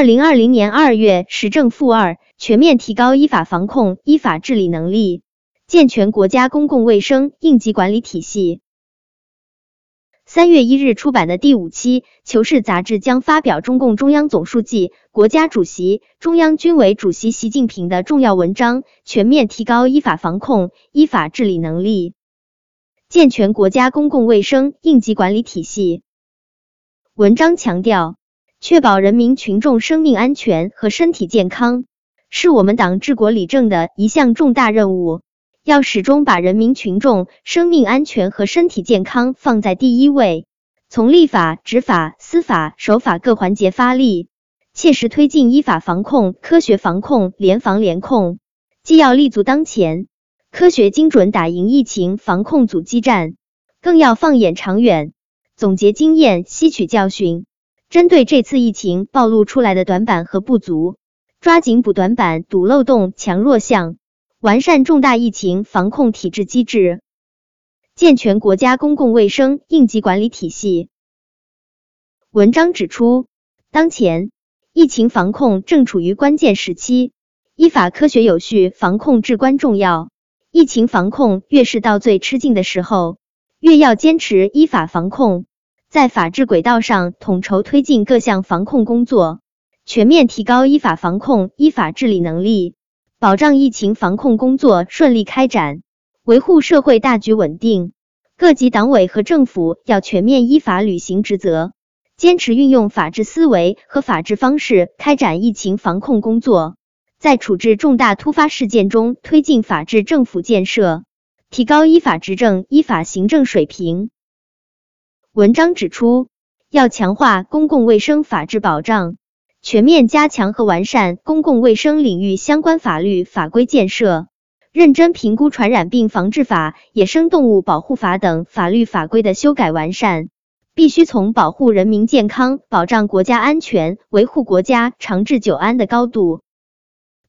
二零二零年二月，时政负二，全面提高依法防控、依法治理能力，健全国家公共卫生应急管理体系。三月一日出版的第五期《求是》杂志将发表中共中央总书记、国家主席、中央军委主席习近平的重要文章，全面提高依法防控、依法治理能力，健全国家公共卫生应急管理体系。文章强调，确保人民群众生命安全和身体健康，是我们党治国理政的一项重大任务。要始终把人民群众生命安全和身体健康放在第一位，从立法、执法、司法、守法各环节发力，切实推进依法防控、科学防控、联防联控。既要立足当前，科学精准打赢疫情防控阻击战，更要放眼长远，总结经验、吸取教训，针对这次疫情暴露出来的短板和不足，抓紧补短板、堵漏洞、强弱项。完善重大疫情防控体制机制，健全国家公共卫生应急管理体系。文章指出，当前疫情防控正处于关键时期，依法科学有序防控至关重要。疫情防控越是到最吃劲的时候，越要坚持依法防控，在法治轨道上统筹推进各项防控工作，全面提高依法防控、依法治理能力。保障疫情防控工作顺利开展，维护社会大局稳定。各级党委和政府要全面依法履行职责，坚持运用法治思维和法治方式开展疫情防控工作，在处置重大突发事件中推进法治政府建设，提高依法执政、依法行政水平。文章指出，要强化公共卫生法治保障。全面加强和完善公共卫生领域相关法律法规建设，认真评估《传染病防治法》《野生动物保护法》等法律法规的修改完善。必须从保护人民健康、保障国家安全、维护国家长治久安的高度，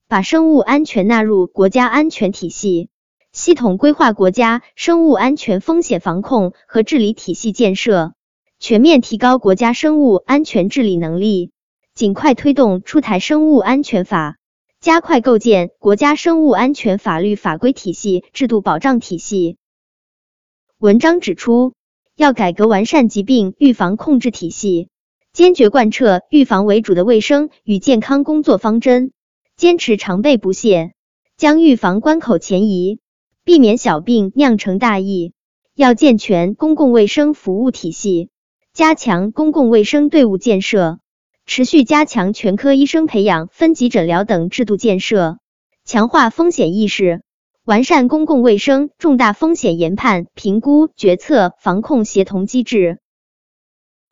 把生物安全纳入国家安全体系，系统规划国家生物安全风险防控和治理体系建设，全面提高国家生物安全治理能力。尽快推动出台生物安全法，加快构建国家生物安全法律法规体系、制度保障体系。文章指出，要改革完善疾病预防控制体系，坚决贯彻预防为主的卫生与健康工作方针，坚持常备不懈，将预防关口前移，避免小病酿成大疫。要健全公共卫生服务体系，加强公共卫生队伍建设。持续加强全科医生培养、分级诊疗等制度建设，强化风险意识，完善公共卫生重大风险研判、评估、决策、防控协同机制。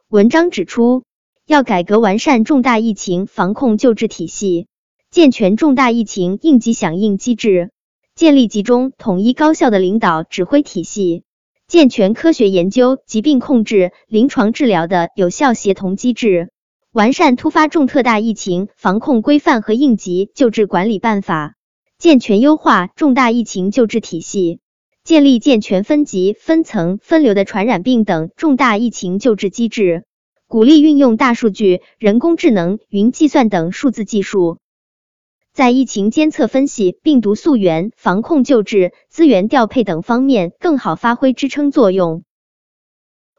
文章指出，要改革完善重大疫情防控救治体系，健全重大疫情应急响应机制，建立集中、统一、高效的领导指挥体系，健全科学研究、疾病控制、临床治疗的有效协同机制。完善突发重特大疫情防控规范和应急救治管理办法，健全优化重大疫情救治体系，建立健全分级、分层、分流的传染病等重大疫情救治机制，鼓励运用大数据、人工智能、云计算等数字技术，在疫情监测分析、病毒溯源、防控救治、资源调配等方面更好发挥支撑作用。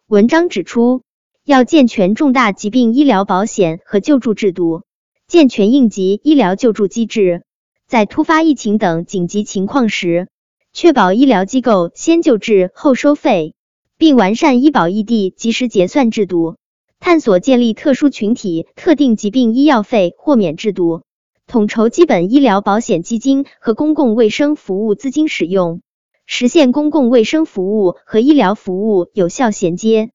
文章指出。要健全重大疾病医疗保险和救助制度，健全应急医疗救助机制，在突发疫情等紧急情况时，确保医疗机构先救治后收费，并完善医保异地及时结算制度，探索建立特殊群体特定疾病医药费豁免制度，统筹基本医疗保险基金和公共卫生服务资金使用，实现公共卫生服务和医疗服务有效衔接。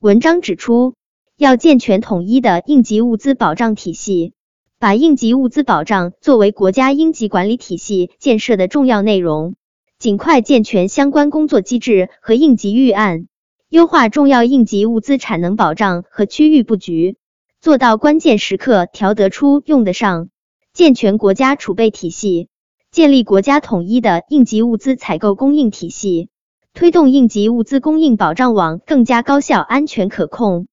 文章指出，要健全统一的应急物资保障体系，把应急物资保障作为国家应急管理体系建设的重要内容，尽快健全相关工作机制和应急预案，优化重要应急物资产能保障和区域布局，做到关键时刻调得出、用得上，健全国家储备体系，建立国家统一的应急物资采购供应体系。推动应急物资供应保障网更加高效、安全、可控。